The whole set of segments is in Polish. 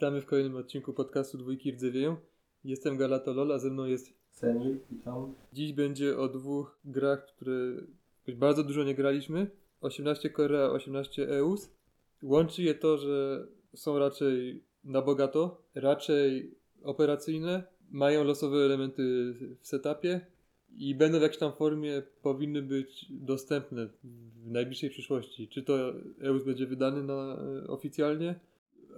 Witamy w kolejnym odcinku podcastu Dwójki Rdzewieją. Jestem Galatolol, a ze mną jest... Senil, witam. Dziś będzie o dwóch grach, które bardzo dużo nie graliśmy. 18 Korea, 18 EUS. Łączy je to, że są raczej na bogato, raczej operacyjne, mają losowe elementy w setupie i będą w jakiejś tam formie powinny być dostępne w najbliższej przyszłości. Czy to EUS będzie wydany na, oficjalnie,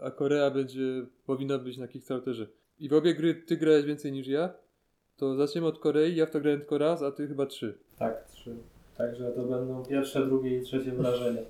a Korea będzie, powinna być na Kickstarterze. I w obie gry ty grałeś więcej niż ja, to zaczniemy od Korei. Ja w to grałem tylko raz, a ty chyba trzy. Tak, trzy. Także to będą pierwsze, drugie i trzecie wrażenia.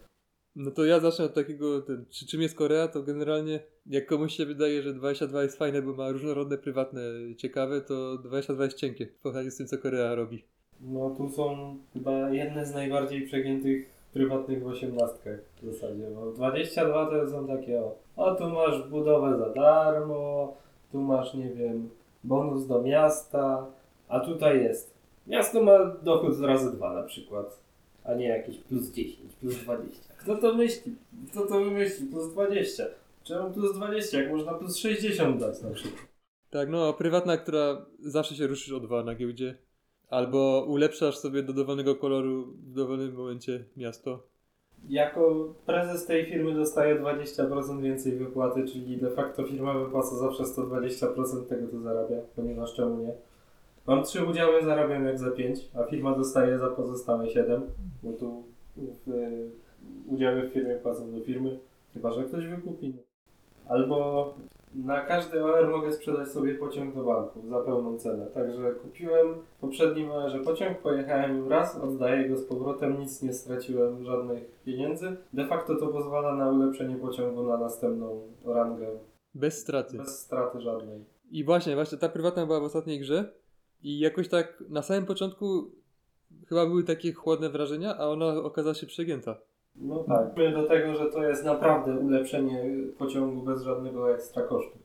No to ja zacznę od takiego, ten, czy czym jest Korea, to generalnie jak komuś się wydaje, że 22 jest fajne, bo ma różnorodne, prywatne, ciekawe, to 22 jest cienkie w porównaniu z tym, co Korea robi. No tu są chyba jedne z najbardziej przegiętych prywatnych w osiemnastkach w zasadzie, bo 22 to są takie o, o tu masz budowę za darmo, tu masz, nie wiem, bonus do miasta, a tutaj jest. Miasto ma dochód razy dwa na przykład, a nie jakieś plus 10, plus 20. Kto to myśli? Kto to wymyśli? Plus 20. Czemu plus 20, jak można plus 60 dać na przykład? Tak, no, prywatna, która zawsze się ruszysz o dwa na giełdzie. Albo ulepszasz sobie do dowolnego koloru w dowolnym momencie miasto. Jako prezes tej firmy dostaję 20% więcej wypłaty, czyli de facto firma wypłaca zawsze 120% tego, co zarabia, ponieważ czemu nie? Mam trzy udziały, zarabiam jak za 5, a firma dostaje za pozostałe 7, bo tu w, y, udziały w firmie płacą do firmy, chyba że ktoś wykupi. Albo na każdy OR mogę sprzedać sobie pociąg do banku za pełną cenę. Także kupiłem w poprzednim OR-ze pociąg, pojechałem nim raz, oddaję go z powrotem, nic nie straciłem, żadnych pieniędzy. De facto to pozwala na ulepszenie pociągu na następną rangę Bez straty. bez straty żadnej. I właśnie, właśnie ta prywatna była w ostatniej grze i jakoś tak na samym początku chyba były takie chłodne wrażenia, a ona okazała się przegięta. No tak. Do tego, że to jest naprawdę ulepszenie pociągu bez żadnego ekstra kosztu.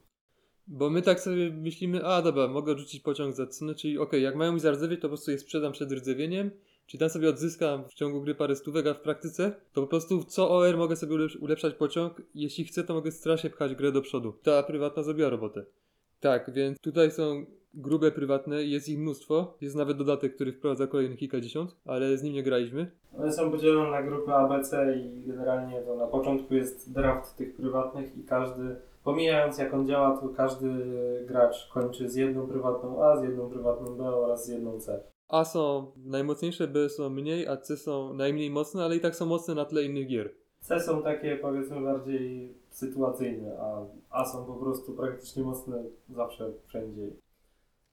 Bo my tak sobie myślimy, a dobra, mogę odrzucić pociąg za cenę, czyli okej, jak mają mi zardzewieć, to po prostu je sprzedam przed rdzewieniem, czy tam sobie odzyskam w ciągu gry parę stówek, a w praktyce to po prostu co OR mogę sobie ulepsz- ulepszać pociąg, jeśli chcę, to mogę strasznie pchać grę do przodu. Ta prywatna zrobiła robotę. Tak, więc tutaj są grube prywatne, jest ich mnóstwo, jest nawet dodatek, który wprowadza kolejnych kilkadziesiąt, ale z nim nie graliśmy. One są podzielone na grupy ABC i generalnie to na początku jest draft tych prywatnych i każdy, pomijając jak on działa, to każdy gracz kończy z jedną prywatną A, z jedną prywatną B oraz z jedną C. A są najmocniejsze, B są mniej, a C są najmniej mocne, ale i tak są mocne na tle innych gier. C są takie powiedzmy bardziej sytuacyjne, a A są po prostu praktycznie mocne zawsze, wszędzie.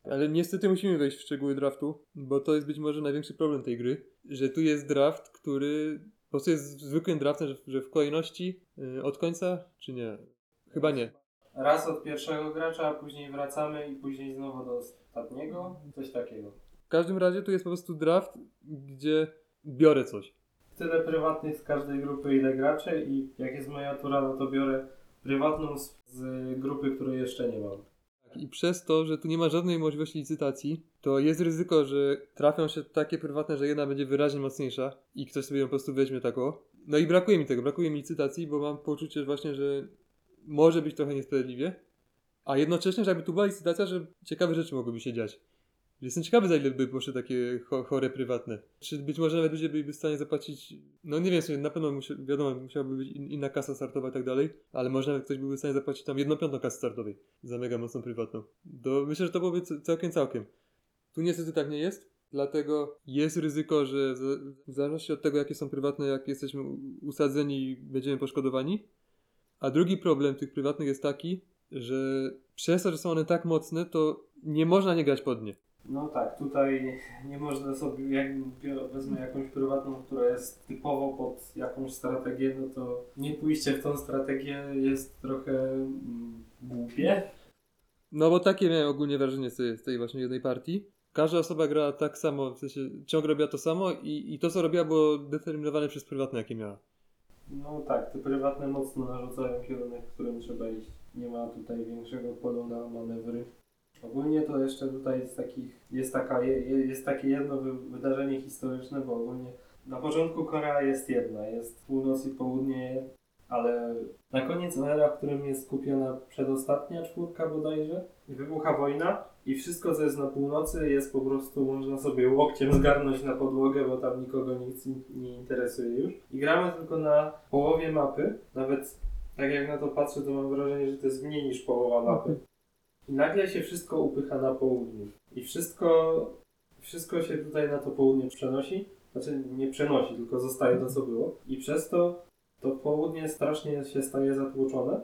Ale niestety musimy wejść w szczegóły draftu, bo to jest być może największy problem tej gry, że tu jest draft, który po prostu jest zwykłym draftem, że, że w kolejności y, od końca, czy nie? Chyba nie. Raz od pierwszego gracza, a później wracamy i później znowu do ostatniego, coś takiego. W każdym razie tu jest po prostu draft, gdzie biorę coś. Tyle prywatnych z każdej grupy, ile graczy i jak jest moja tura, no to biorę prywatną z, z grupy, której jeszcze nie mam. I przez to, że tu nie ma żadnej możliwości licytacji, to jest ryzyko, że trafią się takie prywatne, że jedna będzie wyraźnie mocniejsza i ktoś sobie ją po prostu weźmie taką. No i brakuje mi tego, brakuje mi licytacji, bo mam poczucie właśnie, że może być trochę niesprawiedliwie. A jednocześnie, że jakby tu była licytacja, że ciekawe rzeczy mogłyby się dziać. Jestem ciekawy, za ile by poszły takie cho- chore prywatne. Czy być może nawet ludzie byliby w stanie zapłacić, no nie wiem, w sumie na pewno musia, wiadomo, musiałaby być in, inna kasa startowa i tak dalej, ale może nawet ktoś byłby w stanie zapłacić tam jedną piątą kasy startowej za mega mocną prywatną. To myślę, że to byłoby całkiem, całkiem. Tu niestety tak nie jest, dlatego jest ryzyko, że w zależności od tego, jakie są prywatne, jak jesteśmy usadzeni, będziemy poszkodowani. A drugi problem tych prywatnych jest taki, że przez to, że są one tak mocne, to nie można nie grać pod nie. No tak, tutaj nie można sobie, jak wezmę jakąś prywatną, która jest typowo pod jakąś strategię, no to nie pójście w tą strategię jest trochę mm, głupie. No bo takie miałem ogólnie wrażenie z tej, z tej właśnie jednej partii. Każda osoba grała tak samo, w sensie ciągle robiła to samo i, i to co robiła było determinowane przez prywatne jakie miała. No tak, te prywatne mocno narzucają kierunek, w którym trzeba iść. Nie ma tutaj większego polu na manewry. Ogólnie to jeszcze tutaj z takich, jest, taka, je- je- jest takie jedno wy, wydarzenie historyczne, bo ogólnie na początku Korea jest jedna, jest północ i południe Ale na koniec era, w którym jest skupiona przedostatnia czwórka bodajże, wybucha wojna i wszystko, co jest na północy, jest po prostu, można sobie łokciem zgarnąć na podłogę, bo tam nikogo nic nie interesuje już. I gramy tylko na połowie mapy. Nawet tak jak na to patrzę, to mam wrażenie, że to jest mniej niż połowa mapy. I nagle się wszystko upycha na południu. I wszystko, wszystko się tutaj na to południe przenosi. Znaczy nie przenosi, tylko zostaje to, co było. I przez to to południe strasznie się staje zatłoczone.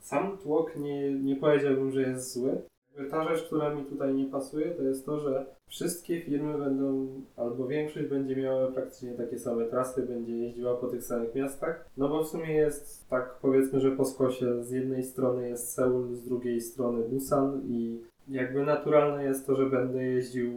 Sam tłok nie, nie powiedziałbym, że jest zły. Ta rzecz, która mi tutaj nie pasuje, to jest to, że wszystkie firmy będą, albo większość będzie miała praktycznie takie same trasy, będzie jeździła po tych samych miastach. No bo w sumie jest tak, powiedzmy, że po skosie z jednej strony jest Seul, z drugiej strony Busan i jakby naturalne jest to, że będę jeździł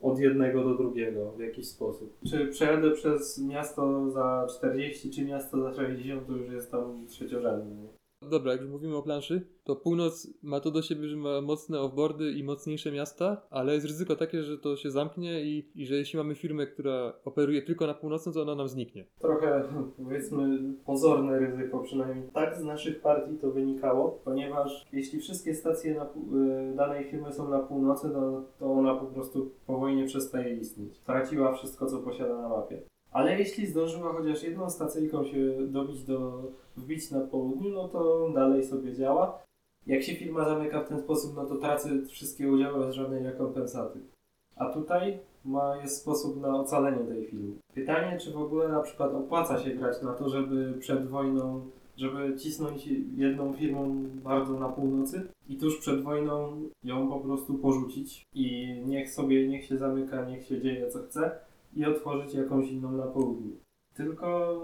od jednego do drugiego w jakiś sposób. Czy przejadę przez miasto za 40, czy miasto za 60, to już jest tam trzeciorzędne. Dobra, jak już mówimy o planszy, to północ ma to do siebie, że ma mocne offboardy i mocniejsze miasta, ale jest ryzyko takie, że to się zamknie i, i że jeśli mamy firmę, która operuje tylko na północnym, to ona nam zniknie. Trochę powiedzmy pozorne ryzyko, przynajmniej tak z naszych partii to wynikało, ponieważ jeśli wszystkie stacje na, y, danej firmy są na północy, to, to ona po prostu po wojnie przestaje istnieć. Traciła wszystko, co posiada na mapie. Ale jeśli zdążyła chociaż jedną stacyjką się dobić do, wbić na południu, no to dalej sobie działa. Jak się firma zamyka w ten sposób, no to tracę wszystkie udziały bez żadnej rekompensaty. A tutaj ma, jest sposób na ocalenie tej firmy. Pytanie, czy w ogóle na przykład opłaca się grać na to, żeby przed wojną, żeby cisnąć jedną firmą bardzo na północy i tuż przed wojną ją po prostu porzucić i niech sobie, niech się zamyka, niech się dzieje co chce i otworzyć jakąś inną na południu. Tylko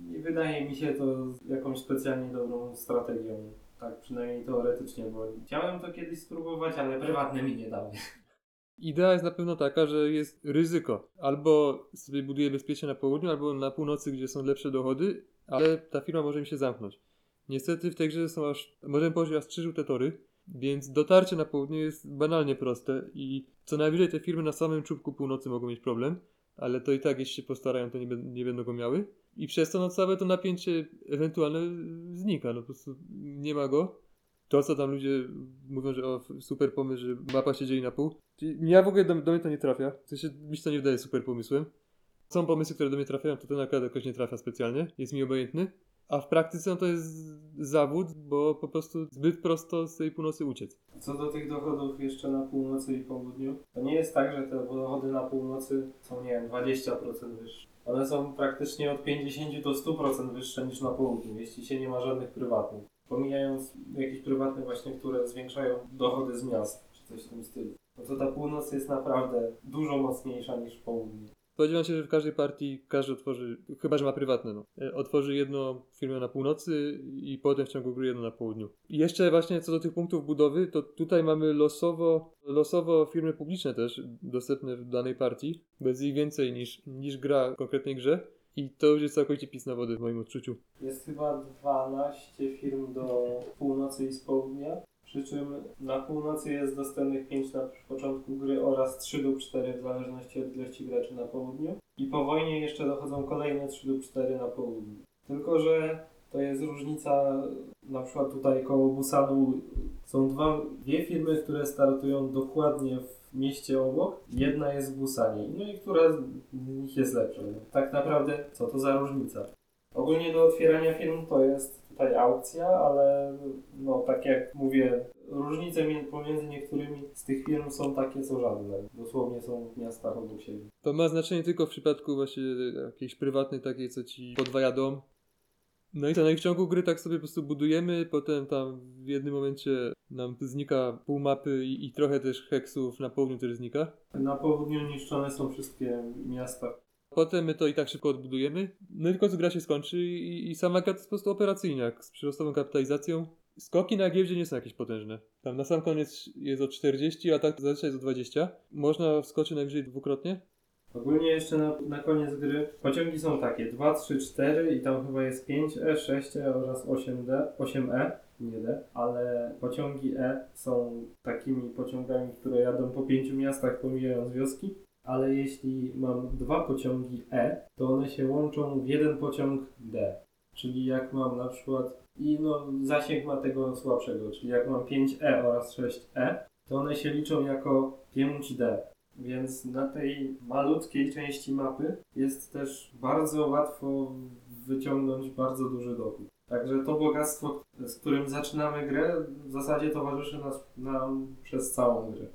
nie wydaje mi się to jakąś specjalnie dobrą strategią. Tak przynajmniej teoretycznie, bo chciałem to kiedyś spróbować, ale prywatne mi nie dało. Idea jest na pewno taka, że jest ryzyko. Albo sobie buduje bezpiecznie na południu, albo na północy, gdzie są lepsze dochody, ale ta firma może mi się zamknąć. Niestety w tej grze są aż, możemy powiedzieć, aż trzy żółte tory, więc dotarcie na południe jest banalnie proste i co najwyżej te firmy na samym czubku północy mogą mieć problem, ale to i tak jeśli się postarają, to nie, nie będą go miały. I przez to no, całe to napięcie ewentualne znika, no po prostu nie ma go. To, co tam ludzie mówią, że o, super pomysł, że mapa się dzieli na pół. Ja w ogóle do, do mnie to nie trafia. W sensie, mi się to nie wydaje super pomysłem. Są pomysły, które do mnie trafiają, to ten akurat jakoś nie trafia specjalnie. Jest mi obojętny. A w praktyce no to jest zawód, bo po prostu zbyt prosto z tej północy uciec. Co do tych dochodów jeszcze na północy i południu, to nie jest tak, że te dochody na północy są, nie wiem, 20% wyższe. One są praktycznie od 50 do 100% wyższe niż na południu, jeśli się nie ma żadnych prywatnych. Pomijając jakieś prywatne właśnie, które zwiększają dochody z miast, czy coś w tym stylu. No to ta północ jest naprawdę dużo mocniejsza niż południe. Spodziewam się, że w każdej partii każdy otworzy, chyba że ma prywatne, no, e, otworzy jedną firmę na północy i potem w ciągu gry jedną na południu. I jeszcze właśnie co do tych punktów budowy, to tutaj mamy losowo, losowo firmy publiczne też dostępne w danej partii, bez ich więcej niż, niż gra w konkretnej grze. I to już jest całkowicie pis na wody w moim odczuciu. Jest chyba 12 firm do północy i z południa. Przy czym na północy jest dostępnych 5 na początku gry oraz 3 lub 4 w zależności od ilości graczy na południu. I po wojnie jeszcze dochodzą kolejne 3 lub 4 na południu. Tylko, że to jest różnica, na przykład tutaj koło Busanu są dwa, dwie firmy, które startują dokładnie w mieście obok. Jedna jest w Busanie, no i która z nich jest lepsza. Tak naprawdę, co to za różnica? Ogólnie do otwierania firm to jest tutaj aukcja, ale no tak jak mówię, różnice pomiędzy niektórymi z tych firm są takie co żadne. Dosłownie są w miastach obok siebie. To ma znaczenie tylko w przypadku właśnie jakiejś prywatnej takiej, co ci podwaja dom. No i to no i w ciągu gry tak sobie po prostu budujemy, potem tam w jednym momencie nam znika pół mapy i, i trochę też heksów na południu też znika. Na południu niszczone są wszystkie miasta. Potem my to i tak szybko odbudujemy. No i tylko co gra się skończy i, i sama gra to jest po prostu operacyjniak z przyrostową kapitalizacją. Skoki na giełdzie nie są jakieś potężne. Tam na sam koniec jest o 40, a tak zazwyczaj jest o 20. Można wskoczyć najwyżej dwukrotnie. Ogólnie jeszcze na, na koniec gry pociągi są takie 2, 3, 4 i tam chyba jest 5E, 6E oraz 8D, 8E, nie D, ale pociągi E są takimi pociągami, które jadą po pięciu miastach pomijając wioski, ale jeśli mam dwa pociągi E, to one się łączą w jeden pociąg D. Czyli jak mam na przykład i no zasięg ma tego słabszego, czyli jak mam 5E oraz 6E, to one się liczą jako 5D. Więc na tej malutkiej części mapy jest też bardzo łatwo wyciągnąć bardzo duży dochód. Także to bogactwo, z którym zaczynamy grę, w zasadzie towarzyszy nas, nam przez całą grę.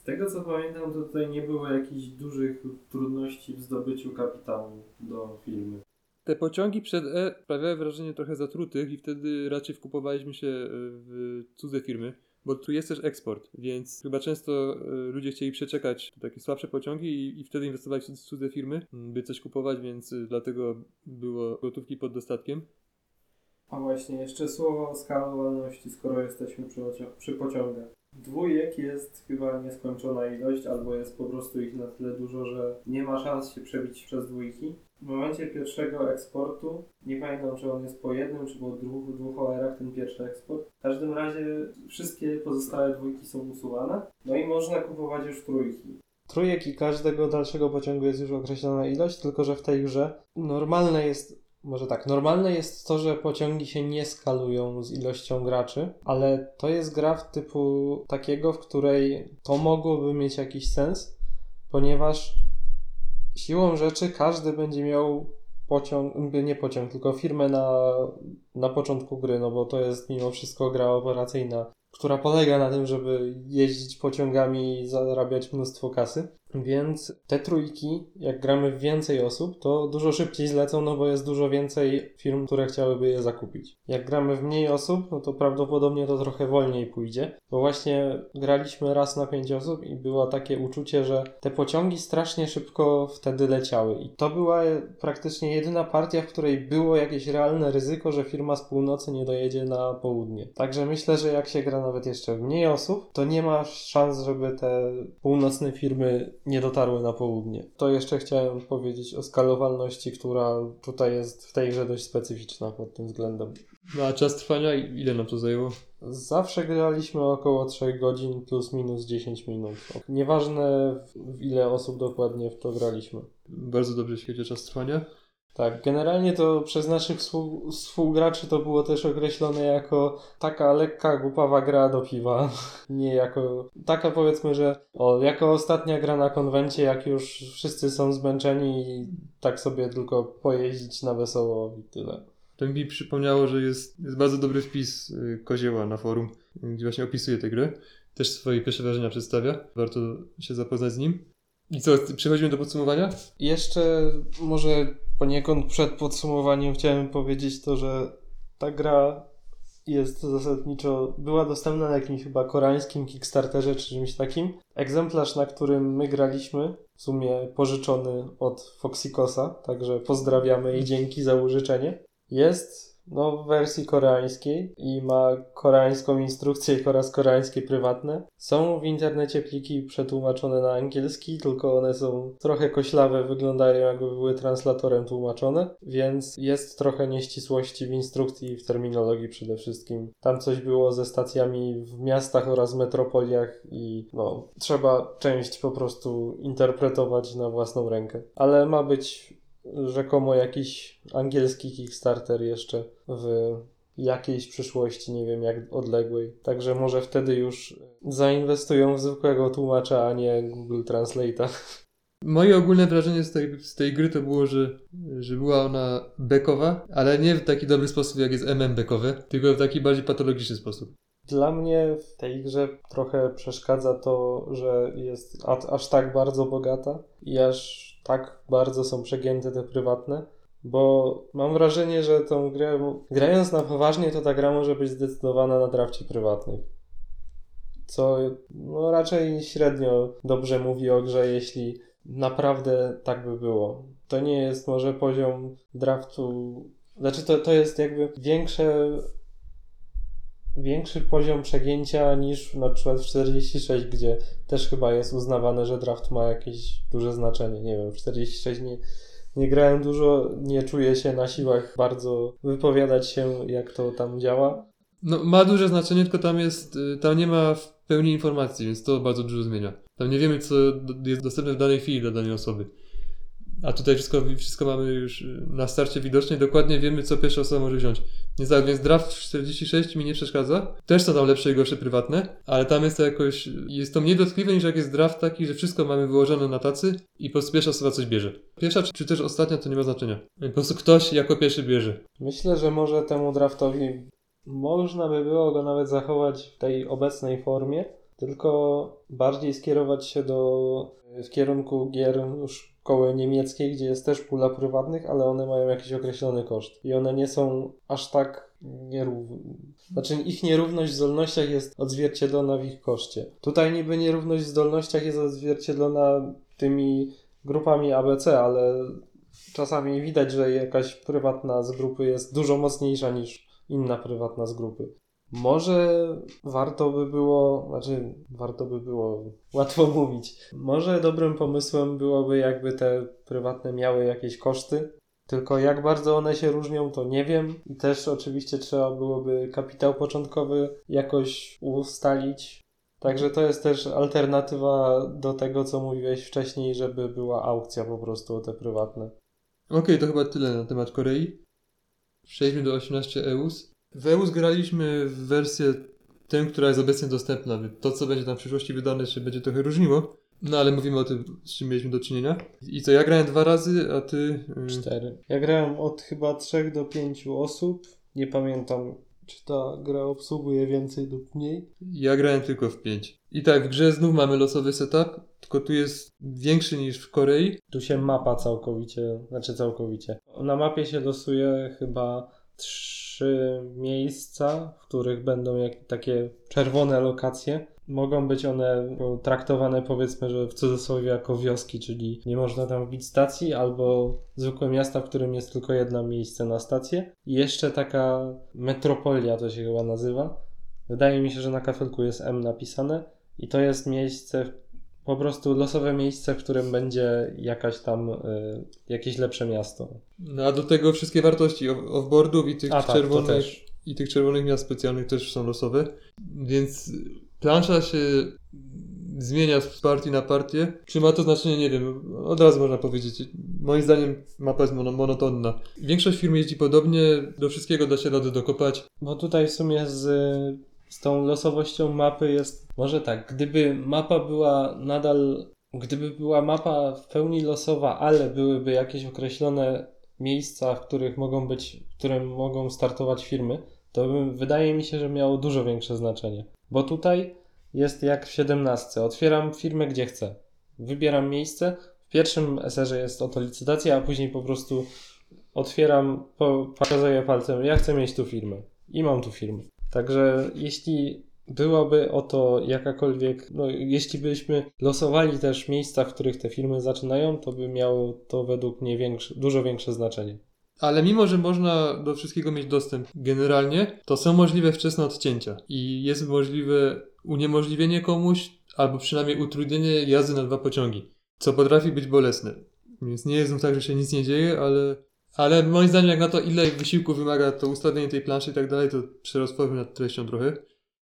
Z tego co pamiętam, to tutaj nie było jakichś dużych trudności w zdobyciu kapitału do firmy. Te pociągi przed E sprawiały wrażenie trochę zatrutych i wtedy raczej wkupowaliśmy się e, w cudze firmy, bo tu jest też eksport, więc chyba często e, ludzie chcieli przeczekać takie słabsze pociągi i, i wtedy inwestowali w cudze firmy, by coś kupować, więc e, dlatego było gotówki pod dostatkiem. A właśnie, jeszcze słowo o skalowalności, skoro jesteśmy przy, przy pociągach. Dwójek jest chyba nieskończona ilość, albo jest po prostu ich na tyle dużo, że nie ma szans się przebić przez dwójki. W momencie pierwszego eksportu, nie pamiętam czy on jest po jednym, czy po dwóch, dwóch OR-ach ten pierwszy eksport. W każdym razie wszystkie pozostałe dwójki są usuwane, no i można kupować już trójki. Trójek i każdego dalszego pociągu jest już określona ilość, tylko że w tej grze normalne jest, może tak, normalne jest to, że pociągi się nie skalują z ilością graczy, ale to jest gra w typu takiego, w której to mogłoby mieć jakiś sens, ponieważ siłą rzeczy każdy będzie miał pociąg, nie pociąg, tylko firmę na, na początku gry, no bo to jest mimo wszystko gra operacyjna, która polega na tym, żeby jeździć pociągami i zarabiać mnóstwo kasy. Więc te trójki, jak gramy w więcej osób, to dużo szybciej zlecą, no bo jest dużo więcej firm, które chciałyby je zakupić. Jak gramy w mniej osób, no to prawdopodobnie to trochę wolniej pójdzie, bo właśnie graliśmy raz na pięć osób i było takie uczucie, że te pociągi strasznie szybko wtedy leciały. I to była praktycznie jedyna partia, w której było jakieś realne ryzyko, że firma z północy nie dojedzie na południe. Także myślę, że jak się gra nawet jeszcze w mniej osób, to nie ma szans, żeby te północne firmy nie dotarły na południe. To jeszcze chciałem powiedzieć o skalowalności, która tutaj jest w tej grze dość specyficzna pod tym względem. No a czas trwania, i- ile nam to zajęło? Zawsze graliśmy około 3 godzin plus minus 10 minut. Nieważne w- w ile osób dokładnie w to graliśmy. Bardzo dobrze świeci czas trwania. Tak, generalnie to przez naszych współ- współgraczy to było też określone jako taka lekka, głupawa gra do piwa. Nie jako, taka powiedzmy, że o, jako ostatnia gra na konwencie, jak już wszyscy są zmęczeni i tak sobie tylko pojeździć na wesoło i tyle. To mi przypomniało, że jest, jest bardzo dobry wpis y, Kozieła na forum, gdzie właśnie opisuje tę grę. Też swoje pierwsze wrażenia przedstawia. Warto się zapoznać z nim. I co, przechodzimy do podsumowania? Jeszcze może poniekąd przed podsumowaniem chciałem powiedzieć to, że ta gra jest zasadniczo, była dostępna na jakimś chyba koreańskim Kickstarterze czy czymś takim. Egzemplarz, na którym my graliśmy, w sumie pożyczony od Foxycosa, także pozdrawiamy i dzięki za użyczenie, jest no, w wersji koreańskiej i ma koreańską instrukcję oraz koreańskie prywatne. Są w internecie pliki przetłumaczone na angielski, tylko one są trochę koślawe, wyglądają jakby były translatorem tłumaczone, więc jest trochę nieścisłości w instrukcji i w terminologii przede wszystkim. Tam coś było ze stacjami w miastach oraz metropoliach i no, trzeba część po prostu interpretować na własną rękę. Ale ma być rzekomo jakiś angielski Kickstarter jeszcze w jakiejś przyszłości, nie wiem jak odległej. Także może wtedy już zainwestują w zwykłego tłumacza, a nie Google Translate'a. Moje ogólne wrażenie z tej, z tej gry to było, że, że była ona bekowa, ale nie w taki dobry sposób, jak jest MM bekowy, tylko w taki bardziej patologiczny sposób. Dla mnie w tej grze trochę przeszkadza to, że jest aż tak bardzo bogata i aż tak bardzo są przegięte te prywatne, bo mam wrażenie, że tą grę, grając na poważnie, to ta gra może być zdecydowana na drafcie prywatnych. Co no, raczej średnio dobrze mówi o grze, jeśli naprawdę tak by było. To nie jest może poziom draftu. Znaczy, to, to jest jakby większe większy poziom przegięcia niż na przykład w 46, gdzie też chyba jest uznawane, że draft ma jakieś duże znaczenie. Nie wiem, w 46 nie, nie grałem dużo, nie czuję się na siłach bardzo wypowiadać się, jak to tam działa. No, ma duże znaczenie, tylko tam jest, y, tam nie ma w pełni informacji, więc to bardzo dużo zmienia. Tam nie wiemy, co jest dostępne w danej chwili dla danej osoby. A tutaj wszystko, wszystko mamy już y, na starcie widoczne i dokładnie wiemy, co pierwsza osoba może wziąć. Więc tak, więc draft 46 mi nie przeszkadza. Też są tam lepsze i gorsze prywatne, ale tam jest to jakoś, jest to mniej dotkliwe niż jak jest draft taki, że wszystko mamy wyłożone na tacy i po prostu pierwsza osoba coś bierze. Pierwsza czy, też ostatnia to nie ma znaczenia. Po prostu ktoś jako pierwszy bierze. Myślę, że może temu draftowi można by było go nawet zachować w tej obecnej formie, tylko bardziej skierować się do w kierunku gier szkoły niemieckiej, gdzie jest też pula prywatnych, ale one mają jakiś określony koszt i one nie są aż tak nierówne. Znaczy ich nierówność w zdolnościach jest odzwierciedlona w ich koszcie. Tutaj niby nierówność w zdolnościach jest odzwierciedlona tymi grupami ABC, ale czasami widać, że jakaś prywatna z grupy jest dużo mocniejsza niż inna prywatna z grupy. Może warto by było, znaczy warto by było, łatwo mówić. Może dobrym pomysłem byłoby, jakby te prywatne miały jakieś koszty. Tylko jak bardzo one się różnią, to nie wiem. I też oczywiście trzeba byłoby kapitał początkowy jakoś ustalić. Także to jest też alternatywa do tego, co mówiłeś wcześniej, żeby była aukcja po prostu o te prywatne. Okej, to chyba tyle na temat Korei. Przejdźmy do 18 EUS. W graliśmy w wersję tę, która jest obecnie dostępna. To, co będzie tam w przyszłości wydane, się będzie trochę różniło. No ale mówimy o tym, z czym mieliśmy do czynienia. I co, ja grałem dwa razy, a ty... y, Cztery. Ja grałem od chyba trzech do pięciu osób. Nie pamiętam, czy ta gra obsługuje więcej lub mniej. Ja grałem tylko w 5. I tak, w grze znów mamy losowy setup, tylko tu jest większy niż w Korei. Tu się mapa całkowicie, znaczy całkowicie. Na mapie się losuje chyba trzy miejsca, w których będą jak, takie czerwone lokacje. Mogą być one traktowane powiedzmy, że w cudzysłowie jako wioski, czyli nie można tam wbić stacji, albo zwykłe miasta, w którym jest tylko jedno miejsce na stację. I jeszcze taka metropolia to się chyba nazywa. Wydaje mi się, że na kafelku jest M napisane i to jest miejsce, po prostu losowe miejsce, w którym będzie jakaś tam, y, jakieś lepsze miasto. No a do tego wszystkie wartości off- offboardów i tych A tak, czerwonych też. i tych czerwonych miast specjalnych też są losowe. Więc plansza się zmienia z partii na partię. Czy ma to znaczenie? Nie wiem. Od razu można powiedzieć. Moim zdaniem mapa jest mono, monotonna. Większość firm jeździ podobnie, do wszystkiego da się radę dokopać. Bo tutaj w sumie z, z tą losowością mapy jest, może tak, gdyby mapa była nadal, gdyby była mapa w pełni losowa, ale byłyby jakieś określone miejsca, w których mogą być, w którym mogą startować firmy, to by, wydaje mi się, że miało dużo większe znaczenie. Bo tutaj jest jak w 17. Otwieram firmę gdzie chcę. Wybieram miejsce. W pierwszym SR-ze jest oto licytacja, a później po prostu otwieram, po, pokazuję palcem, ja chcę mieć tu firmę. I mam tu firmę. Także jeśli byłaby oto jakakolwiek, no jeśli byśmy losowali też miejsca, w których te firmy zaczynają, to by miało to według mnie większe, dużo większe znaczenie. Ale mimo, że można do wszystkiego mieć dostęp generalnie, to są możliwe wczesne odcięcia. I jest możliwe uniemożliwienie komuś, albo przynajmniej utrudnienie jazdy na dwa pociągi. Co potrafi być bolesne. Więc nie jest tak, że się nic nie dzieje, ale... Ale moim zdaniem jak na to, ile wysiłku wymaga to ustawienie tej planszy i tak dalej, to przerozpowiem nad treścią trochę.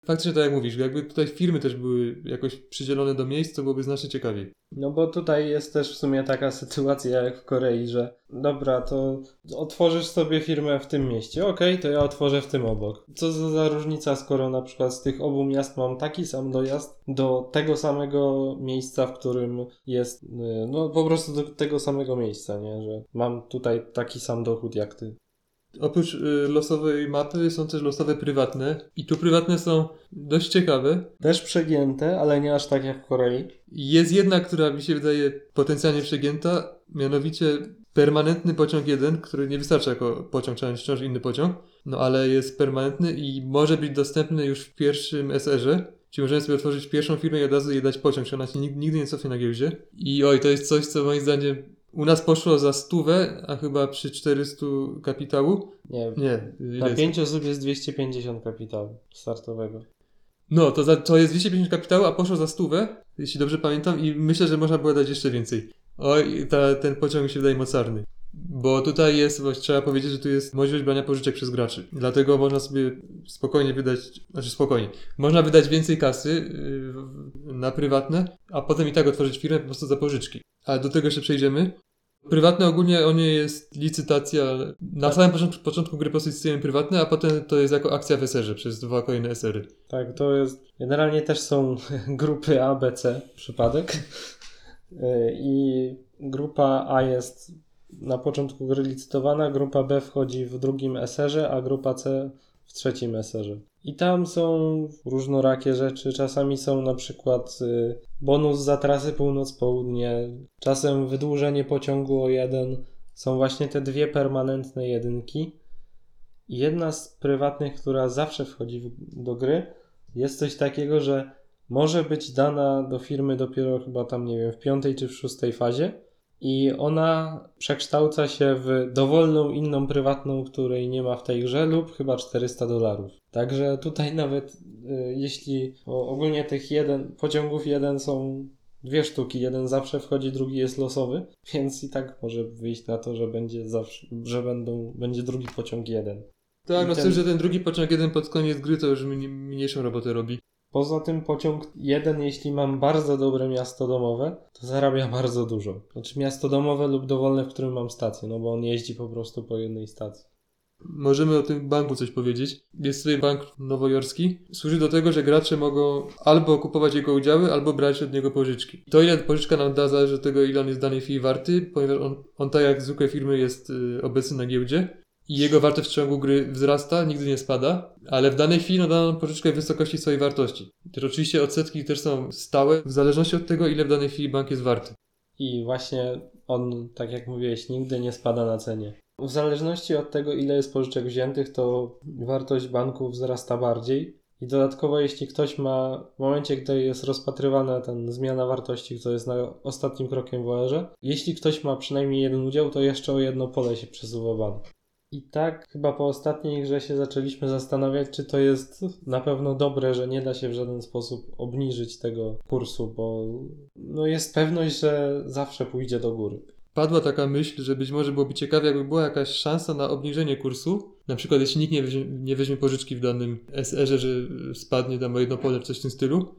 Faktycznie tak jak mówisz, jakby tutaj firmy też były jakoś przydzielone do miejsc, to byłoby znacznie ciekawiej. No bo tutaj jest też w sumie taka sytuacja jak w Korei, że dobra, to otworzysz sobie firmę w tym mieście, okej, to ja otworzę w tym obok. Co za, za różnica, skoro na przykład z tych obu miast mam taki sam dojazd do tego samego miejsca, w którym jest, y, no po prostu do tego samego miejsca, nie, że mam tutaj taki sam dochód jak ty. Oprócz y, losowej mapy są też losowe prywatne. I tu prywatne są dość ciekawe. Też przegięte, ale nie aż tak jak w Korei. Jest jedna, która mi się wydaje potencjalnie przegięta, mianowicie permanentny pociąg jeden, który nie wystarcza jako pociąg, trzeba mieć wciąż inny pociąg, no ale jest permanentny i może być dostępny już w pierwszym SR-ze. Czyli możemy sobie otworzyć pierwszą firmę i od razu jej dać pociąg, czy ona się nig- nigdy nie cofnie na giełdzie. I oj, to jest coś, co moim zdaniem u nas poszło za stówę, a chyba przy 400 kapitału. Nie, Nie, na jest? 5 osób jest 250 kapitału startowego. No, to, za, to jest 250 kapitału, a poszło za stówę, jeśli dobrze pamiętam, i myślę, że można było dać jeszcze więcej. Oj, ta, ten pociąg mi się wydaje mocarny. Bo tutaj jest, właśnie trzeba powiedzieć, że tu jest możliwość brania pożyczek przez graczy. Dlatego można sobie spokojnie wydać, znaczy spokojnie, można wydać więcej kasy yy, na prywatne, a potem i tak otworzyć firmę po prostu za pożyczki. Ale do tego jeszcze przejdziemy. Prywatne ogólnie o nie jest licytacja. Na Tak. samym początku, początku gry po prostu prywatny, a potem to jest jako akcja w SR-ze przez dwa kolejne SR-y. Tak, to jest. Generalnie też są grupy A, B, C, przypadek. Yy, I grupa A jest na początku gry licytowana, grupa B wchodzi w drugim SR-ze, a grupa C w trzecim SR-ze. I tam są różnorakie rzeczy. Czasami są na przykład y, bonus za trasy północ-południe, czasem wydłużenie pociągu o jeden. Są właśnie te dwie permanentne jedynki. Jedna z prywatnych, która zawsze wchodzi do gry, jest coś takiego, że może być dana do firmy dopiero chyba tam, nie wiem, w piątej czy w szóstej fazie. I ona przekształca się w dowolną inną prywatną, której nie ma w tej grze, lub chyba 400 dolarów. Także tutaj nawet y, jeśli ogólnie tych jeden, pociągów jeden są dwie sztuki, jeden zawsze wchodzi, drugi jest losowy, więc i tak może wyjść na to, że będzie zawsze, że będą, będzie drugi pociąg jeden. Tak, I no z tym, że ten drugi pociąg jeden pod koniec gry to już mniej- mniejszą robotę robi. Poza tym pociąg jeden, jeśli mam bardzo dobre miasto domowe, to zarabia bardzo dużo. Znaczy miasto domowe lub dowolne, w którym mam stację, no bo on jeździ po prostu po jednej stacji. Możemy o tym banku coś powiedzieć. Jest sobie bank nowojorski. Służy do tego, że gracze mogą albo kupować jego udziały, albo brać od niego pożyczki. To ile pożyczka nam da zależy od tego, ile on jest danej chwili warty, ponieważ on, on tak jak zwykłe firmy jest y, obecny na giełdzie jego wartość w ciągu gry wzrasta, nigdy nie spada, ale w danej chwili no, da nam pożyczkę wysokości swojej wartości. Też oczywiście odsetki też są stałe, w zależności od tego, ile w danej chwili bank jest warty. I właśnie on, tak jak mówiłeś, nigdy nie spada na cenie. W zależności od tego, ile jest pożyczek wziętych, to wartość banku wzrasta bardziej. I dodatkowo, jeśli ktoś ma, w momencie, gdy jest rozpatrywana ten zmiana wartości, co jest na ostatnim krokiem w OR-ze, jeśli ktoś ma przynajmniej jeden udział, to jeszcze o jedno pole się przesuwa bank. I tak chyba po ostatniej grze się zaczęliśmy zastanawiać, czy to jest na pewno dobre, że nie da się w żaden sposób obniżyć tego kursu, bo no jest pewność, że zawsze pójdzie do góry. Padła taka myśl, że być może byłoby ciekawe, jakby była jakaś szansa na obniżenie kursu. Na przykład, jeśli nikt nie weźmie, nie weźmie pożyczki w danym SR-ze, że spadnie tam o jedno pole czy coś w tym stylu,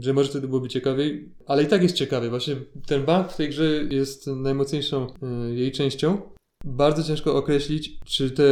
że może wtedy byłoby ciekawiej. Ale i tak jest ciekawy. Właśnie ten bank w tej grze jest najmocniejszą y, jej częścią. Bardzo ciężko określić, czy te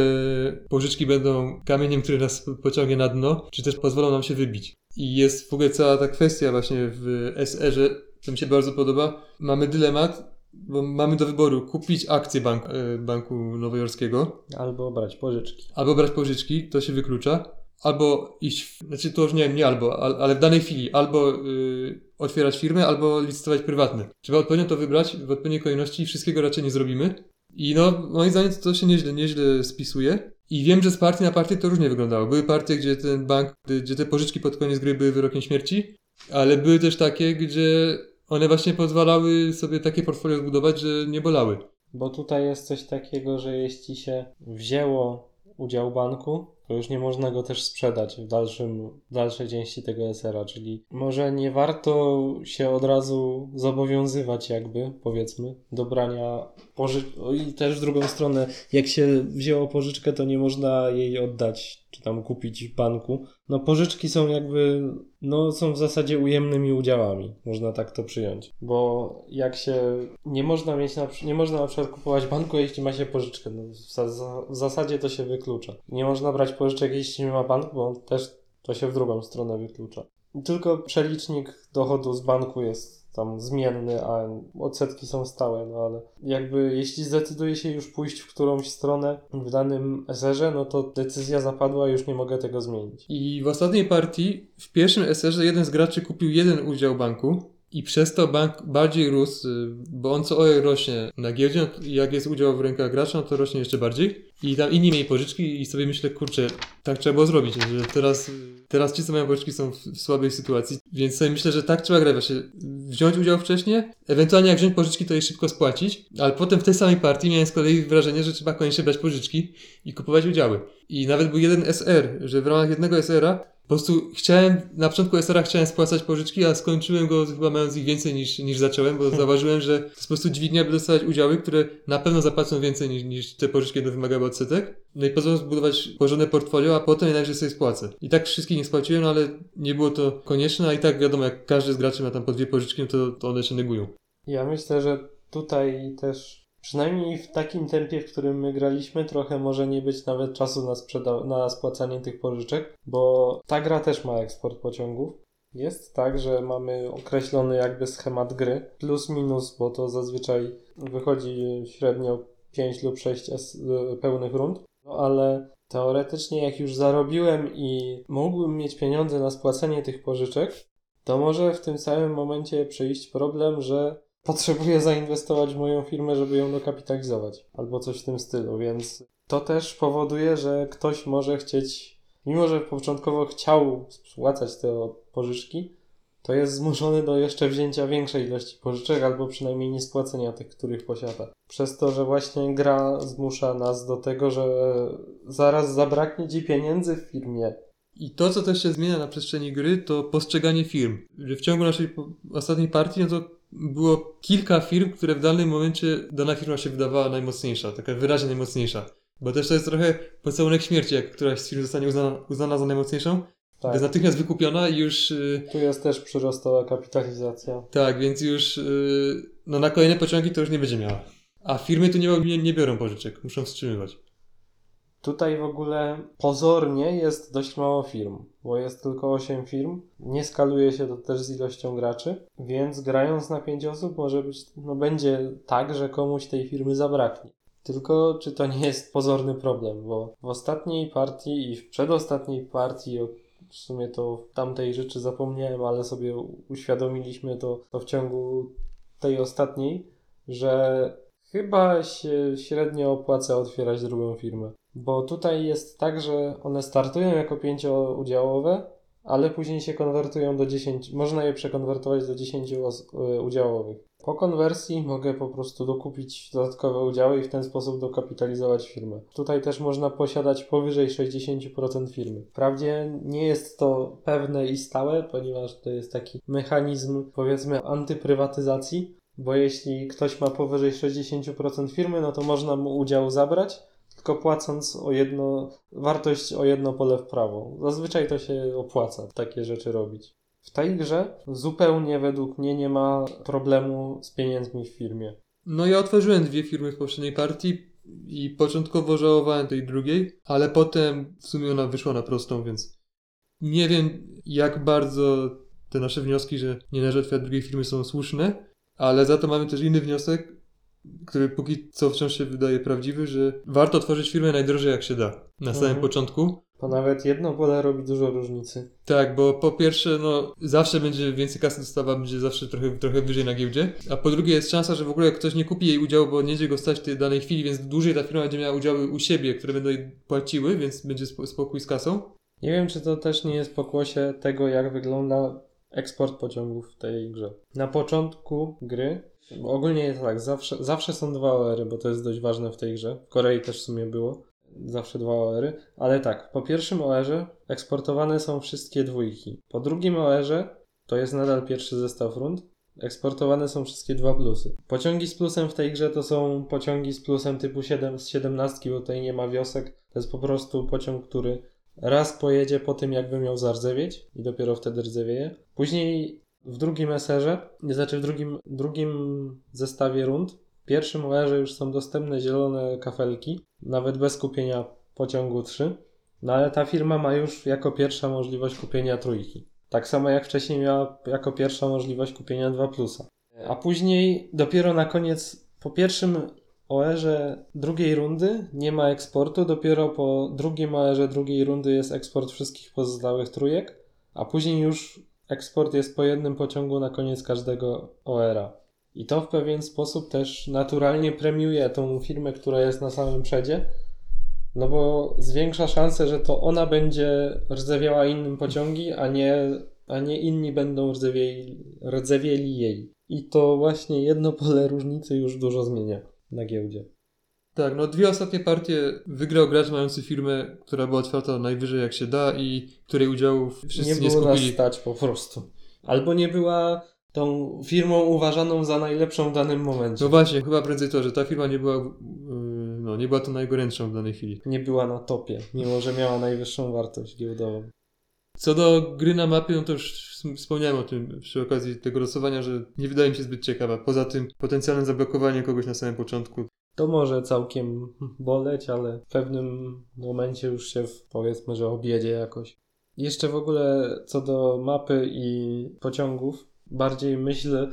pożyczki będą kamieniem, który nas pociągnie na dno, czy też pozwolą nam się wybić. I jest w ogóle cała ta kwestia właśnie w SR-ze, to mi się bardzo podoba. Mamy dylemat, bo mamy do wyboru kupić akcje bank, e, Banku Nowojorskiego, Albo brać pożyczki. albo brać pożyczki, to się wyklucza, albo iść, w, znaczy to już nie wiem, nie albo, al- ale w danej chwili albo y, otwierać firmę, albo licytować prywatne. Trzeba odpowiednio to wybrać w odpowiedniej kolejności, wszystkiego raczej nie zrobimy. I no, moim zdaniem to się nieźle, nieźle spisuje. I wiem, że z partii na partię to różnie wyglądało. Były partie, gdzie ten bank, gdzie- te pożyczki pod koniec gry były wyrokiem śmierci, ale były też takie, gdzie one właśnie pozwalały sobie takie portfolio zbudować, że nie bolały. Bo tutaj jest coś takiego, że jeśli się wzięło udział banku, to już nie można go też sprzedać w, dalszym, w dalszej części tego SR-a, czyli może nie warto się od razu zobowiązywać jakby, powiedzmy, do brania pożyczki. I też w drugą stronę, jak się wzięło pożyczkę, to nie można jej oddać, czy tam kupić w banku. No pożyczki są jakby, no są w zasadzie ujemnymi udziałami, można tak to przyjąć. Bo jak się, nie można mieć, na, nie można na przykład kupować banku, jeśli ma się pożyczkę. No, w, w zasadzie to się wyklucza. Nie można brać pożyczek, jeśli nie ma banku, bo też to się w drugą stronę wyklucza. Tylko przelicznik dochodu z banku jest tam zmienny, a odsetki są stałe, no ale jakby jeśli zdecyduje się już pójść w którąś stronę w danym SR-ze, no to decyzja zapadła, już nie mogę tego zmienić. I w ostatniej partii, w pierwszym SR-ze jeden z graczy kupił jeden udział banku i przez to bank bardziej rósł, y, bo on co OR rośnie na giełdzie, jak jest udział w rękach gracza, no to rośnie jeszcze bardziej. I tam inni mieli pożyczki i sobie myślę, kurczę, tak trzeba było zrobić, że teraz, teraz ci, co mają pożyczki są w, w słabej sytuacji, więc sobie myślę, że tak trzeba grać właśnie, wziąć udział wcześniej, ewentualnie jak wziąć pożyczki, to je szybko spłacić, ale potem w tej samej partii miałem z kolei wrażenie, że trzeba koniecznie brać pożyczki i kupować udziały. I nawet był jeden SR, że w ramach jednego SR-a po prostu chciałem, na początku SR-a chciałem spłacać pożyczki, a skończyłem go chyba mając ich więcej niż, niż zacząłem, bo zauważyłem, że po prostu dźwignia, by dostawać udziały, które na pewno zapłacą więcej niż, niż te pożyczki będą wymagały odsetek. No i pozwolą zbudować porządne portfolio, a potem jednakże sobie spłacę. I tak wszystkich nie spłaciłem, no ale nie było to konieczne, a i tak wiadomo, jak każdy z graczy ma tam po dwie pożyczki, no to, to one się negują. Ja myślę, że tutaj też Przynajmniej w takim tempie, w którym my graliśmy, trochę może nie być nawet czasu na, sprzeda- na spłacanie tych pożyczek, bo ta gra też ma eksport pociągów. Jest tak, że mamy określony jakby schemat gry, plus minus, bo to zazwyczaj wychodzi średnio 5 lub 6 es- y, pełnych rund, no ale teoretycznie jak już zarobiłem i mógłbym mieć pieniądze na spłacenie tych pożyczek, to może w tym samym momencie przyjść problem, że potrzebuję zainwestować w moją firmę, żeby ją dokapitalizować, albo coś w tym stylu, więc to też powoduje, że ktoś może chcieć, mimo że początkowo chciał spłacać te pożyczki, to jest zmuszony do jeszcze wzięcia większej ilości pożyczek, albo przynajmniej nie spłacenia tych, których posiada. Przez to, że właśnie gra zmusza nas do tego, że zaraz zabraknie ci pieniędzy w firmie, I to, co też się zmienia na przestrzeni gry, to postrzeganie firm. Że w ciągu naszej ostatniej partii, no to było kilka firm, które w danym momencie dana firma się wydawała najmocniejsza, taka wyraźnie najmocniejsza. Bo też to jest trochę pocałunek śmierci, jak któraś z firm zostanie uznana, uznana za najmocniejszą, tak. jest natychmiast wykupiona i już... Yy, Tu jest też przyrostowa kapitalizacja. tak, więc już yy, no na kolejne pociągi to już nie będzie miała. A firmy tu nie, nie, biorą pożyczek, muszą wstrzymywać. Tutaj w ogóle pozornie jest dość mało firm, bo jest tylko 8 firm. Nie skaluje się to też z ilością graczy, więc grając na 5 osób może być, no będzie tak, że komuś tej firmy zabraknie. Tylko czy to nie jest pozorny problem, bo w ostatniej partii i w przedostatniej partii, w sumie to tamtej rzeczy zapomniałem, ale sobie uświadomiliśmy to, to w ciągu tej ostatniej, że chyba się średnio opłaca otwierać drugą firmę. Bo tutaj jest tak, że one startują jako pięcioudziałowe, ale później się konwertują do 10. Można je przekonwertować do 10 os- y, udziałowych. Po konwersji mogę po prostu dokupić dodatkowe udziały i w ten sposób dokapitalizować firmę. Tutaj też można posiadać powyżej 60% firmy. Wprawdzie nie jest to pewne i stałe, ponieważ to jest taki mechanizm, powiedzmy, antyprywatyzacji, bo jeśli ktoś ma powyżej 60% firmy, no to można mu udział zabrać, tylko płacąc o jedno, wartość o jedno pole w prawo. Zazwyczaj to się opłaca takie rzeczy robić. W tej grze zupełnie według mnie nie ma problemu z pieniędzmi w firmie. No ja otworzyłem dwie firmy w poprzedniej partii i początkowo żałowałem tej drugiej, ale potem w sumie ona wyszła na prostą, więc nie wiem jak bardzo te nasze wnioski, że nie należy otwierać drugiej firmy są słuszne, ale za to mamy też inny wniosek, który póki co wciąż się wydaje prawdziwy, że warto otworzyć firmę najdrożej jak się da, na samym Mhm. początku. To nawet jedno pole robi dużo różnicy. Tak, bo po pierwsze, no, zawsze będzie więcej kasy dostawa, będzie zawsze trochę, trochę wyżej na giełdzie, a po drugie jest szansa, że w ogóle ktoś nie kupi jej udziału, bo nie będzie go stać w tej danej chwili, więc dłużej ta firma będzie miała udziały u siebie, które będą jej płaciły, więc będzie spo- spokój z kasą. Nie wiem, czy to też nie jest pokłosie tego, jak wygląda eksport pociągów w tej grze. Na początku gry, bo ogólnie jest tak, zawsze, zawsze są dwa OR-y, bo to jest dość ważne w tej grze. W Korei też w sumie było. Zawsze dwa OR-y. Ale tak, po pierwszym OR-ze eksportowane są wszystkie dwójki. Po drugim OR-ze to jest nadal pierwszy zestaw rund. Eksportowane są wszystkie dwa plusy. Pociągi z plusem w tej grze to są pociągi z plusem typu 7 z 17, bo tutaj nie ma wiosek. To jest po prostu pociąg, który raz pojedzie po tym, jakby miał zardzewieć i dopiero wtedy rdzewieje. Później w drugim eserze, nie znaczy w drugim, drugim zestawie rund, pierwszym OR-ze już są dostępne zielone kafelki, nawet bez kupienia pociągu 3. No ale ta firma ma już jako pierwsza możliwość kupienia trójki. Tak samo jak wcześniej miała jako pierwsza możliwość kupienia 2 plusa. A później dopiero na koniec, po pierwszym OR-ze drugiej rundy nie ma eksportu, dopiero po drugim OR-ze drugiej rundy jest eksport wszystkich pozostałych trójek, a później już eksport jest po jednym pociągu na koniec każdego OR-a. I to w pewien sposób też naturalnie premiuje tą firmę, która jest na samym przedzie, no bo zwiększa szansę, że to ona będzie rdzewiała innym pociągi, a nie, a nie inni będą rdzewieli, rdzewieli jej. I to właśnie jedno pole różnicy już dużo zmienia na giełdzie. Tak, no dwie ostatnie partie wygrał gracz mający firmę, która była otwarta najwyżej jak się da i której udziałów wszyscy nie, nie było nas skupili. stać po prostu. Albo nie była tą firmą uważaną za najlepszą w danym momencie. No właśnie, chyba prędzej to, że ta firma nie była, yy, no, nie była to najgorętszą w danej chwili. Nie była na topie, mimo że miała najwyższą wartość giełdową. Co do gry na mapie, no to już wspomniałem o tym przy okazji tego losowania, że nie wydaje mi się zbyt ciekawa. Poza tym potencjalnym zablokowaniem kogoś na samym początku. To może całkiem boleć, ale w pewnym momencie już się w, powiedzmy, że objedzie jakoś. Jeszcze w ogóle co do mapy i pociągów, bardziej myśl,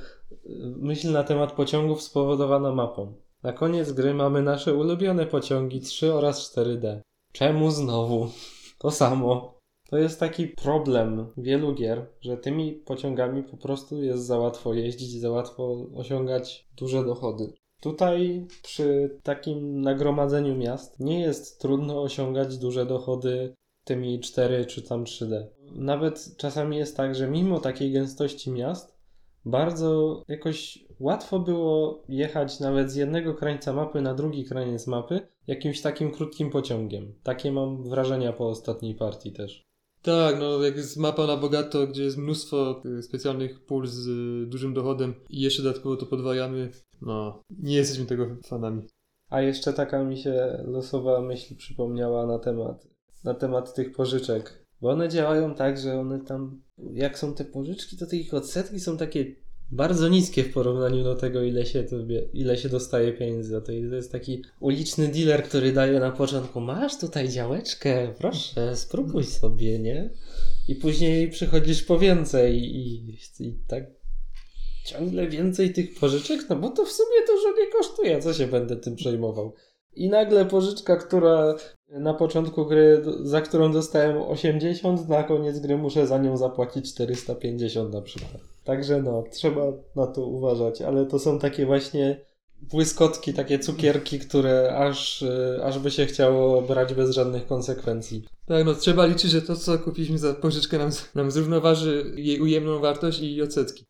myśl na temat pociągów spowodowana mapą. Na koniec gry mamy nasze ulubione pociągi 3 oraz 4D. Czemu znowu? To samo. To jest taki problem wielu gier, że tymi pociągami po prostu jest za łatwo jeździć, za łatwo osiągać duże dochody. Tutaj przy takim nagromadzeniu miast nie jest trudno osiągać duże dochody tymi 4 czy tam 3D. Nawet czasami jest tak, że mimo takiej gęstości miast, bardzo jakoś łatwo było jechać nawet z jednego krańca mapy na drugi kraniec mapy jakimś takim krótkim pociągiem. Takie mam wrażenia po ostatniej partii też. Tak, no jak jest mapa na bogato, gdzie jest mnóstwo y, specjalnych pól z y, dużym dochodem i jeszcze dodatkowo to podwajamy, no nie jesteśmy tego fanami. A jeszcze taka mi się losowa myśl przypomniała na temat, na temat tych pożyczek. Bo one działają tak, że one tam, jak są te pożyczki, to te ich odsetki są takie bardzo niskie w porównaniu do tego, ile się, to, bie- ile się dostaje pieniędzy to. To jest taki uliczny dealer, który daje na początku, masz tutaj działeczkę, proszę, spróbuj sobie, nie? I później przychodzisz po więcej i, i tak ciągle więcej tych pożyczek, no bo to w sumie dużo nie kosztuje, co się będę tym przejmował. I nagle pożyczka, która na początku gry, za którą dostałem 80, na koniec gry muszę za nią zapłacić 450 na przykład. Także no, trzeba na to uważać, ale to są takie właśnie błyskotki, takie cukierki, które aż, y, aż by się chciało brać bez żadnych konsekwencji. Tak, no trzeba liczyć, że to co kupiliśmy za pożyczkę nam, nam zrównoważy jej ujemną wartość i odsetki.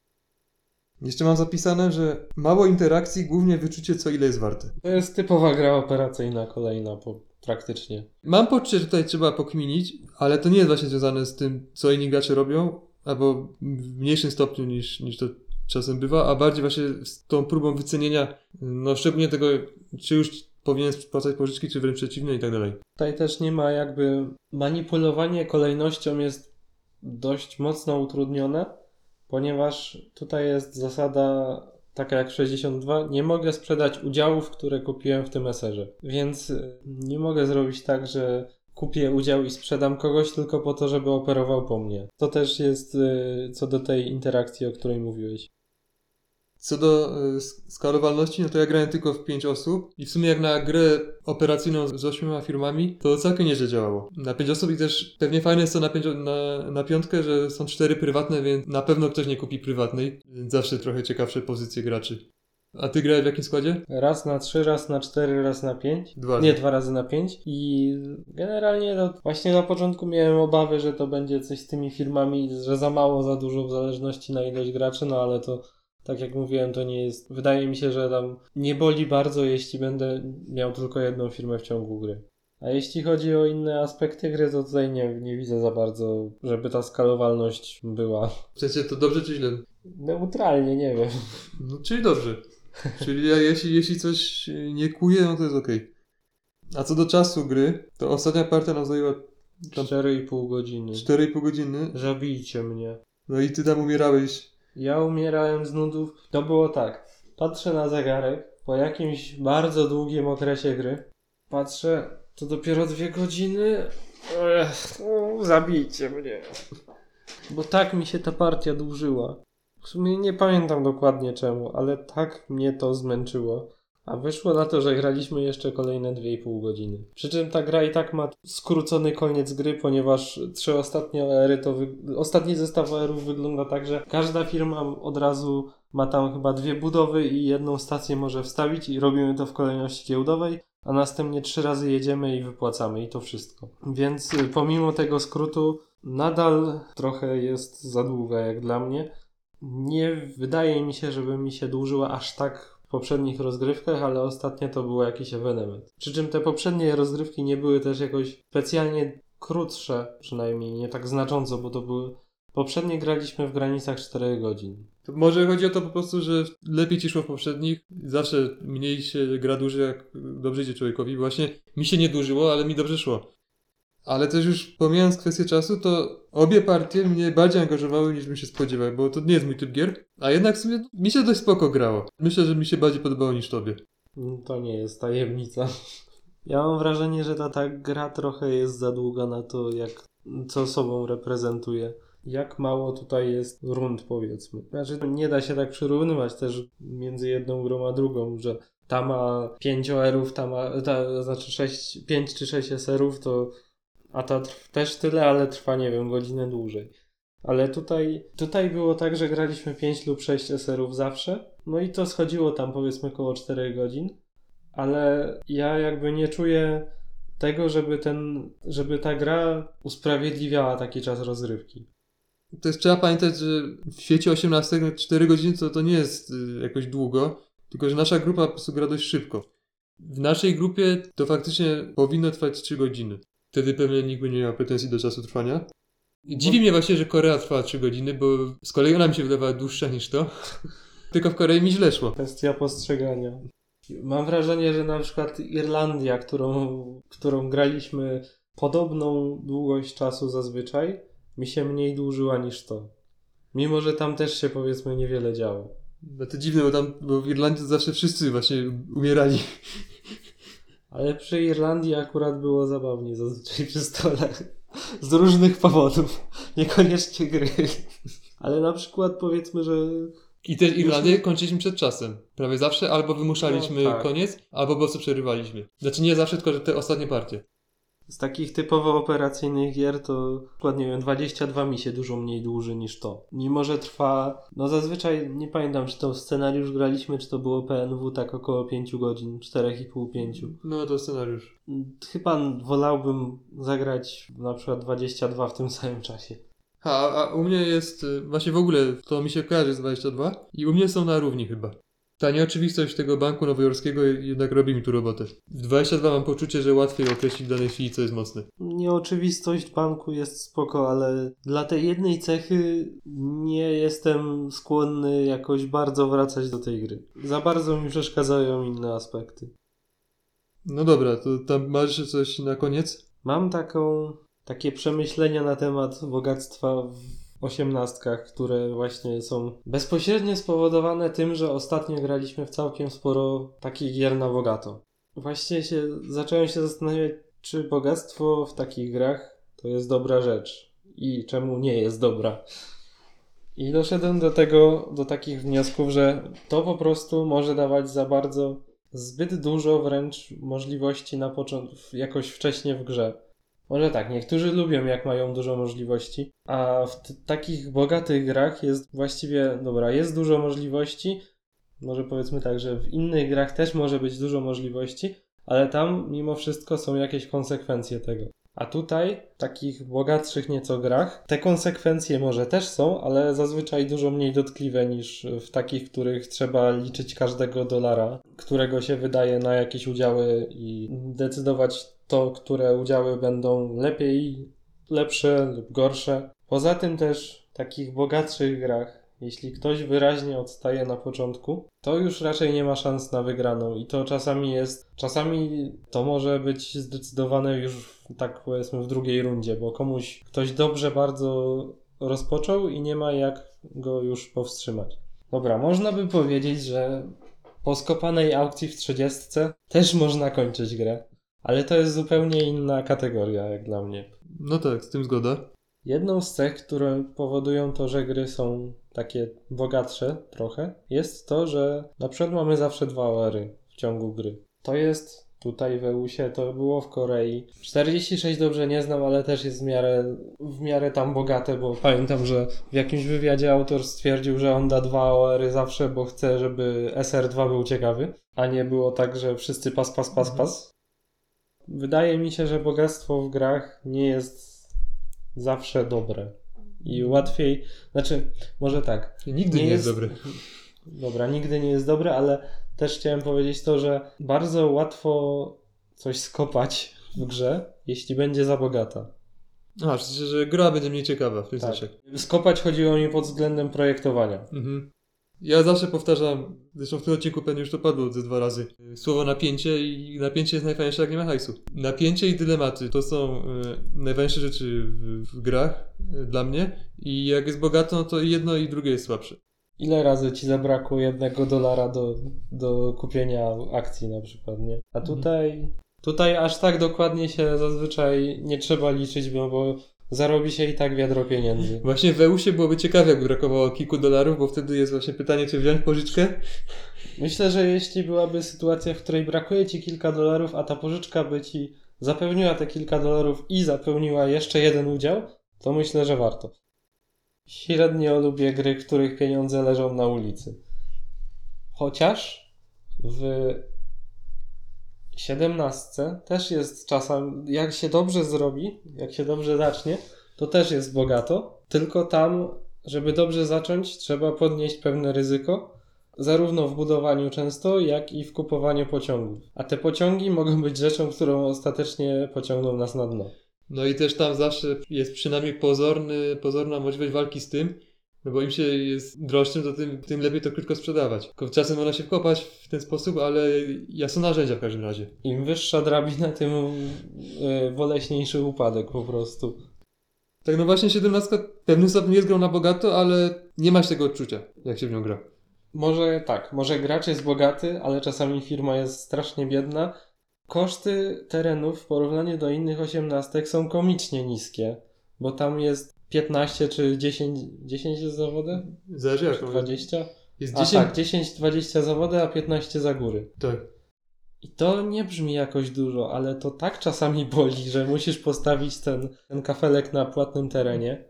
Jeszcze mam zapisane, że mało interakcji, głównie wyczucie co ile jest warte. To jest typowa gra operacyjna kolejna, po, praktycznie. Mam poczucie, że tutaj trzeba pokminić, ale to nie jest właśnie związane z tym, co inni gracze robią, albo w mniejszym stopniu niż, niż to czasem bywa, a bardziej właśnie z tą próbą wycenienia, no szczególnie tego, czy już powinien spłacać pożyczki, czy wręcz przeciwnie i tak dalej. Tutaj też nie ma jakby manipulowanie kolejnością jest dość mocno utrudnione, ponieważ tutaj jest zasada taka jak w 62, nie mogę sprzedać udziałów, które kupiłem w tym eserze. Więc y, nie mogę zrobić tak, że kupię udział i sprzedam kogoś tylko po to, żeby operował po mnie. To też jest y, co do tej interakcji, o której mówiłeś. Co do sk- skalowalności, no to ja grałem tylko w 5 osób i w sumie jak na grę operacyjną z 8 firmami, to całkiem nieźle działało. Na 5 osób i też pewnie fajne jest to na, pięcio- na, na piątkę, że są 4 prywatne, więc na pewno ktoś nie kupi prywatnej, zawsze trochę ciekawsze pozycje graczy. A ty grałeś w jakim składzie? Raz na 3, raz na 4, raz na 5. Dwa. Nie, dwa razy na 5. I generalnie no, właśnie na początku miałem obawy, że to będzie coś z tymi firmami, że za mało, za dużo w zależności na ilość graczy, no ale to tak jak mówiłem, to nie jest. Wydaje mi się, że tam nie boli bardzo, jeśli będę miał tylko jedną firmę w ciągu gry. A jeśli chodzi o inne aspekty gry, to tutaj nie, nie widzę za bardzo, żeby ta skalowalność była W sensie to dobrze czy źle? neutralnie, nie wiem. No, czyli dobrze. Czyli ja, jeśli, jeśli coś nie kuje, no to jest okej. A co do czasu gry, to ostatnia partia nam zajęła tam 4,5 godziny. 4,5 godziny. Zabijcie mnie. No i ty tam umierałeś. Ja umierałem z nudów. To było tak. Patrzę na zegarek po jakimś bardzo długim okresie gry. Patrzę, to dopiero dwie godziny. Ech, no, zabijcie mnie. Bo tak mi się ta partia dłużyła. W sumie nie pamiętam dokładnie czemu, ale tak mnie to zmęczyło. A wyszło na to, że graliśmy jeszcze kolejne 2,5 godziny. Przy czym ta gra i tak ma skrócony koniec gry, ponieważ trzy ostatnie ery to wy... ostatni zestaw erów wygląda tak, że każda firma od razu ma tam chyba dwie budowy i jedną stację może wstawić i robimy to w kolejności giełdowej, a następnie trzy razy jedziemy i wypłacamy i to wszystko. Więc y, pomimo tego skrótu nadal trochę jest za długa jak dla mnie. Nie wydaje mi się, żeby mi się dłużyła aż tak poprzednich rozgrywkach, ale ostatnio to było jakiś ewenement. Przy czym te poprzednie rozgrywki nie były też jakoś specjalnie krótsze, przynajmniej nie tak znacząco, bo to były. Poprzednie graliśmy w granicach 4 godzin. To może chodzi o to po prostu, że lepiej ci szło w poprzednich. Zawsze mniej się gra dłużej, jak dobrze idzie człowiekowi. Właśnie mi się nie dłużyło, ale mi dobrze szło. Ale też już pomijając kwestię czasu, to obie partie mnie bardziej angażowały niż bym się spodziewał, bo to nie jest mój typ gier. A jednak w sumie mi się dość spoko grało. Myślę, że mi się bardziej podobało niż tobie. Mm, To nie jest tajemnica. Ja mam wrażenie, że ta, ta gra trochę jest za długa na to, jak co sobą reprezentuje. Jak mało tutaj jest rund, powiedzmy. Znaczy, nie da się tak przyrównywać też między jedną grą a drugą, że ta ma 5 OR-ów, ta ma, ta, znaczy 6, 5 czy 6 SR-ów, to a ta też tyle, ale trwa, nie wiem, godzinę dłużej. Ale tutaj, tutaj było tak, że graliśmy 5 lub 6 SR-ów zawsze, no i to schodziło tam powiedzmy około 4 godzin, ale ja jakby nie czuję tego, żeby ten, żeby ta gra usprawiedliwiała taki czas rozrywki. To jest, trzeba pamiętać, że w świecie 18 na 4 godziny to, to nie jest y, jakoś długo, tylko że nasza grupa po prostu gra dość szybko. W naszej grupie to faktycznie powinno trwać 3 godziny. Wtedy pewnie nikt by nie miał pretensji do czasu trwania. Dziwi mnie właśnie, że Korea trwała 3 godziny, bo z kolei ona mi się wydawała dłuższa niż to. Tylko w Korei mi źle szło. Kwestia postrzegania. Mam wrażenie, że na przykład Irlandia, którą, którą graliśmy podobną długość czasu zazwyczaj, mi się mniej dłużyła niż to. Mimo, że tam też się powiedzmy niewiele działo. No to dziwne, bo tam bo w Irlandii zawsze wszyscy właśnie umierali. Ale przy Irlandii akurat było zabawnie zazwyczaj przy stole. Z różnych powodów. Niekoniecznie gry. Ale na przykład powiedzmy, że I też Irlandię kończyliśmy przed czasem. Prawie zawsze albo wymuszaliśmy No, tak. koniec, albo po prostu przerywaliśmy. Znaczy nie zawsze, tylko że te ostatnie partie. Z takich typowo operacyjnych gier to przykład, nie wiem, 22 mi się dużo mniej dłuży niż to. Mimo, że trwa, no zazwyczaj, nie pamiętam, czy to scenariusz graliśmy, czy to było PNW tak około 5 godzin, 4,5-5. No to scenariusz. Chyba wolałbym zagrać na przykład 22 w tym samym czasie. A, a u mnie jest, y, właśnie w ogóle to mi się kojarzy z 22 i u mnie są na równi chyba. Ta nieoczywistość tego banku nowojorskiego jednak robi mi tu robotę. W 22 mam poczucie, że łatwiej określić w danej chwili, co jest mocne. Nieoczywistość banku jest spoko, ale dla tej jednej cechy nie jestem skłonny jakoś bardzo wracać do tej gry. Za bardzo mi przeszkadzają inne aspekty. No dobra, to tam masz coś na koniec? Mam taką, takie przemyślenia na temat bogactwa w osiemnastkach, które właśnie są bezpośrednio spowodowane tym, że ostatnio graliśmy w całkiem sporo takich gier na bogato. Właśnie się, zacząłem się zastanawiać, czy bogactwo w takich grach to jest dobra rzecz i czemu nie jest dobra. I doszedłem do tego, do takich wniosków, że to po prostu może dawać za bardzo, zbyt dużo wręcz możliwości na początku, jakoś wcześnie w grze. Może tak, niektórzy lubią jak mają dużo możliwości, a w takich bogatych grach jest właściwie, dobra, jest dużo możliwości, może powiedzmy tak, że w innych grach też może być dużo możliwości, ale tam mimo wszystko są jakieś konsekwencje tego. A tutaj, w takich bogatszych nieco grach, te konsekwencje może też są, ale zazwyczaj dużo mniej dotkliwe niż w takich, w których trzeba liczyć każdego dolara, którego się wydaje na jakieś udziały i decydować to, które udziały będą lepiej, lepsze lub gorsze. Poza tym też w takich bogatszych grach, jeśli ktoś wyraźnie odstaje na początku, to już raczej nie ma szans na wygraną i to czasami jest, czasami to może być zdecydowane już tak powiedzmy w drugiej rundzie, bo komuś ktoś dobrze bardzo rozpoczął i nie ma jak go już powstrzymać. Dobra, można by powiedzieć, że po skopanej aukcji w 30 też można kończyć grę, ale to jest zupełnie inna kategoria jak dla mnie. No tak, z tym zgoda. Jedną z cech, które powodują to, że gry są takie bogatsze trochę, jest to, że na przykład mamy zawsze dwa OR-y w ciągu gry. To jest tutaj w EUSie, to było w Korei. 46 dobrze nie znam, ale też jest w miarę, w miarę tam bogate, bo pamiętam, że w jakimś wywiadzie autor stwierdził, że on da dwa OR-y zawsze, bo chce, żeby SR2 był ciekawy, a nie było tak, że wszyscy pas, pas, pas, pas. Wydaje mi się, że bogactwo w grach nie jest zawsze dobre. I łatwiej, znaczy, może tak. Nigdy nie, jest dobry. Dobra, nigdy nie jest dobre, ale też chciałem powiedzieć to, że bardzo łatwo coś skopać w grze, jeśli będzie za bogata. A, w sensie, że gra będzie mniej ciekawa w tym Tak. sensie. Skopać chodziło mi pod względem projektowania. Mhm. Ja zawsze powtarzam, zresztą w tym odcinku pewnie już to padło ze dwa razy, y, słowo napięcie i napięcie jest najfajniejsze jak nie ma hajsu. Napięcie i dylematy to są y, najważniejsze rzeczy w, w grach y, dla mnie i jak jest bogato, no to i jedno i drugie jest słabsze. ile razy ci zabrakło jednego dolara do, do kupienia akcji na przykład, nie? A tutaj, tutaj aż tak dokładnie się zazwyczaj nie trzeba liczyć, bo, bo zarobi się i tak wiadro pieniędzy. Właśnie w EU-sie byłoby ciekawie, jakby brakowało kilku dolarów, bo wtedy jest właśnie pytanie, czy wziąć pożyczkę. Myślę, że jeśli byłaby sytuacja, w której brakuje ci kilka dolarów, a ta pożyczka by ci zapewniła te kilka dolarów i zapełniła jeszcze jeden udział, to myślę, że warto. Średnio lubię gry, których pieniądze leżą na ulicy. Chociaż w 17 też jest czasem, jak się dobrze zrobi, jak się dobrze zacznie, to też jest bogato. Tylko tam, żeby dobrze zacząć, trzeba podnieść pewne ryzyko zarówno w budowaniu często, jak i w kupowaniu pociągów. A te pociągi mogą być rzeczą, którą ostatecznie pociągną nas na dno. No i też tam zawsze jest przynajmniej pozorny, pozorna możliwość walki z tym, no bo im się jest droższym, to tym, tym lepiej to krótko sprzedawać. Czasem można się wkopać w ten sposób, ale ja są narzędzia w każdym razie. Im wyższa drabina, tym yy, boleśniejszy upadek po prostu. Tak no właśnie 17 w pewnym stopniu jest grą na bogato, ale nie masz tego odczucia, jak się w nią gra. Może tak, może gracz jest bogaty, ale czasami firma jest strasznie biedna. Koszty terenów w porównaniu do innych osiemnastek są komicznie niskie, bo tam jest 15 czy 10, 10 jest zawody? Zależy jak. Czy 20? Jest A 10. tak, 10-20 zawody, a 15 za góry. tak. I to nie brzmi jakoś dużo, ale to tak czasami boli, że musisz postawić ten, ten kafelek na płatnym terenie.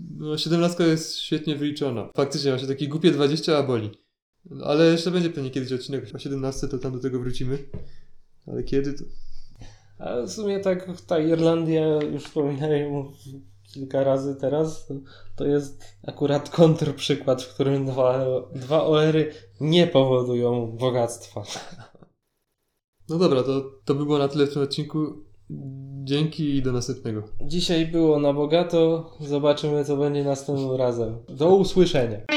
No 17 jest świetnie wyliczona. Faktycznie ma się takie głupie 20, a boli. No, ale jeszcze będzie pewnie kiedyś odcinek o 17, to tam do tego wrócimy. Ale kiedy to... A w sumie tak ta Irlandia, już wspominałem kilka razy teraz, to jest akurat kontrprzykład, w którym dwa, dwa OR-y nie powodują bogactwa. No dobra, to, to by było na tyle w tym odcinku. Dzięki i do następnego. Dzisiaj było na bogato, zobaczymy co będzie następnym razem. Do usłyszenia.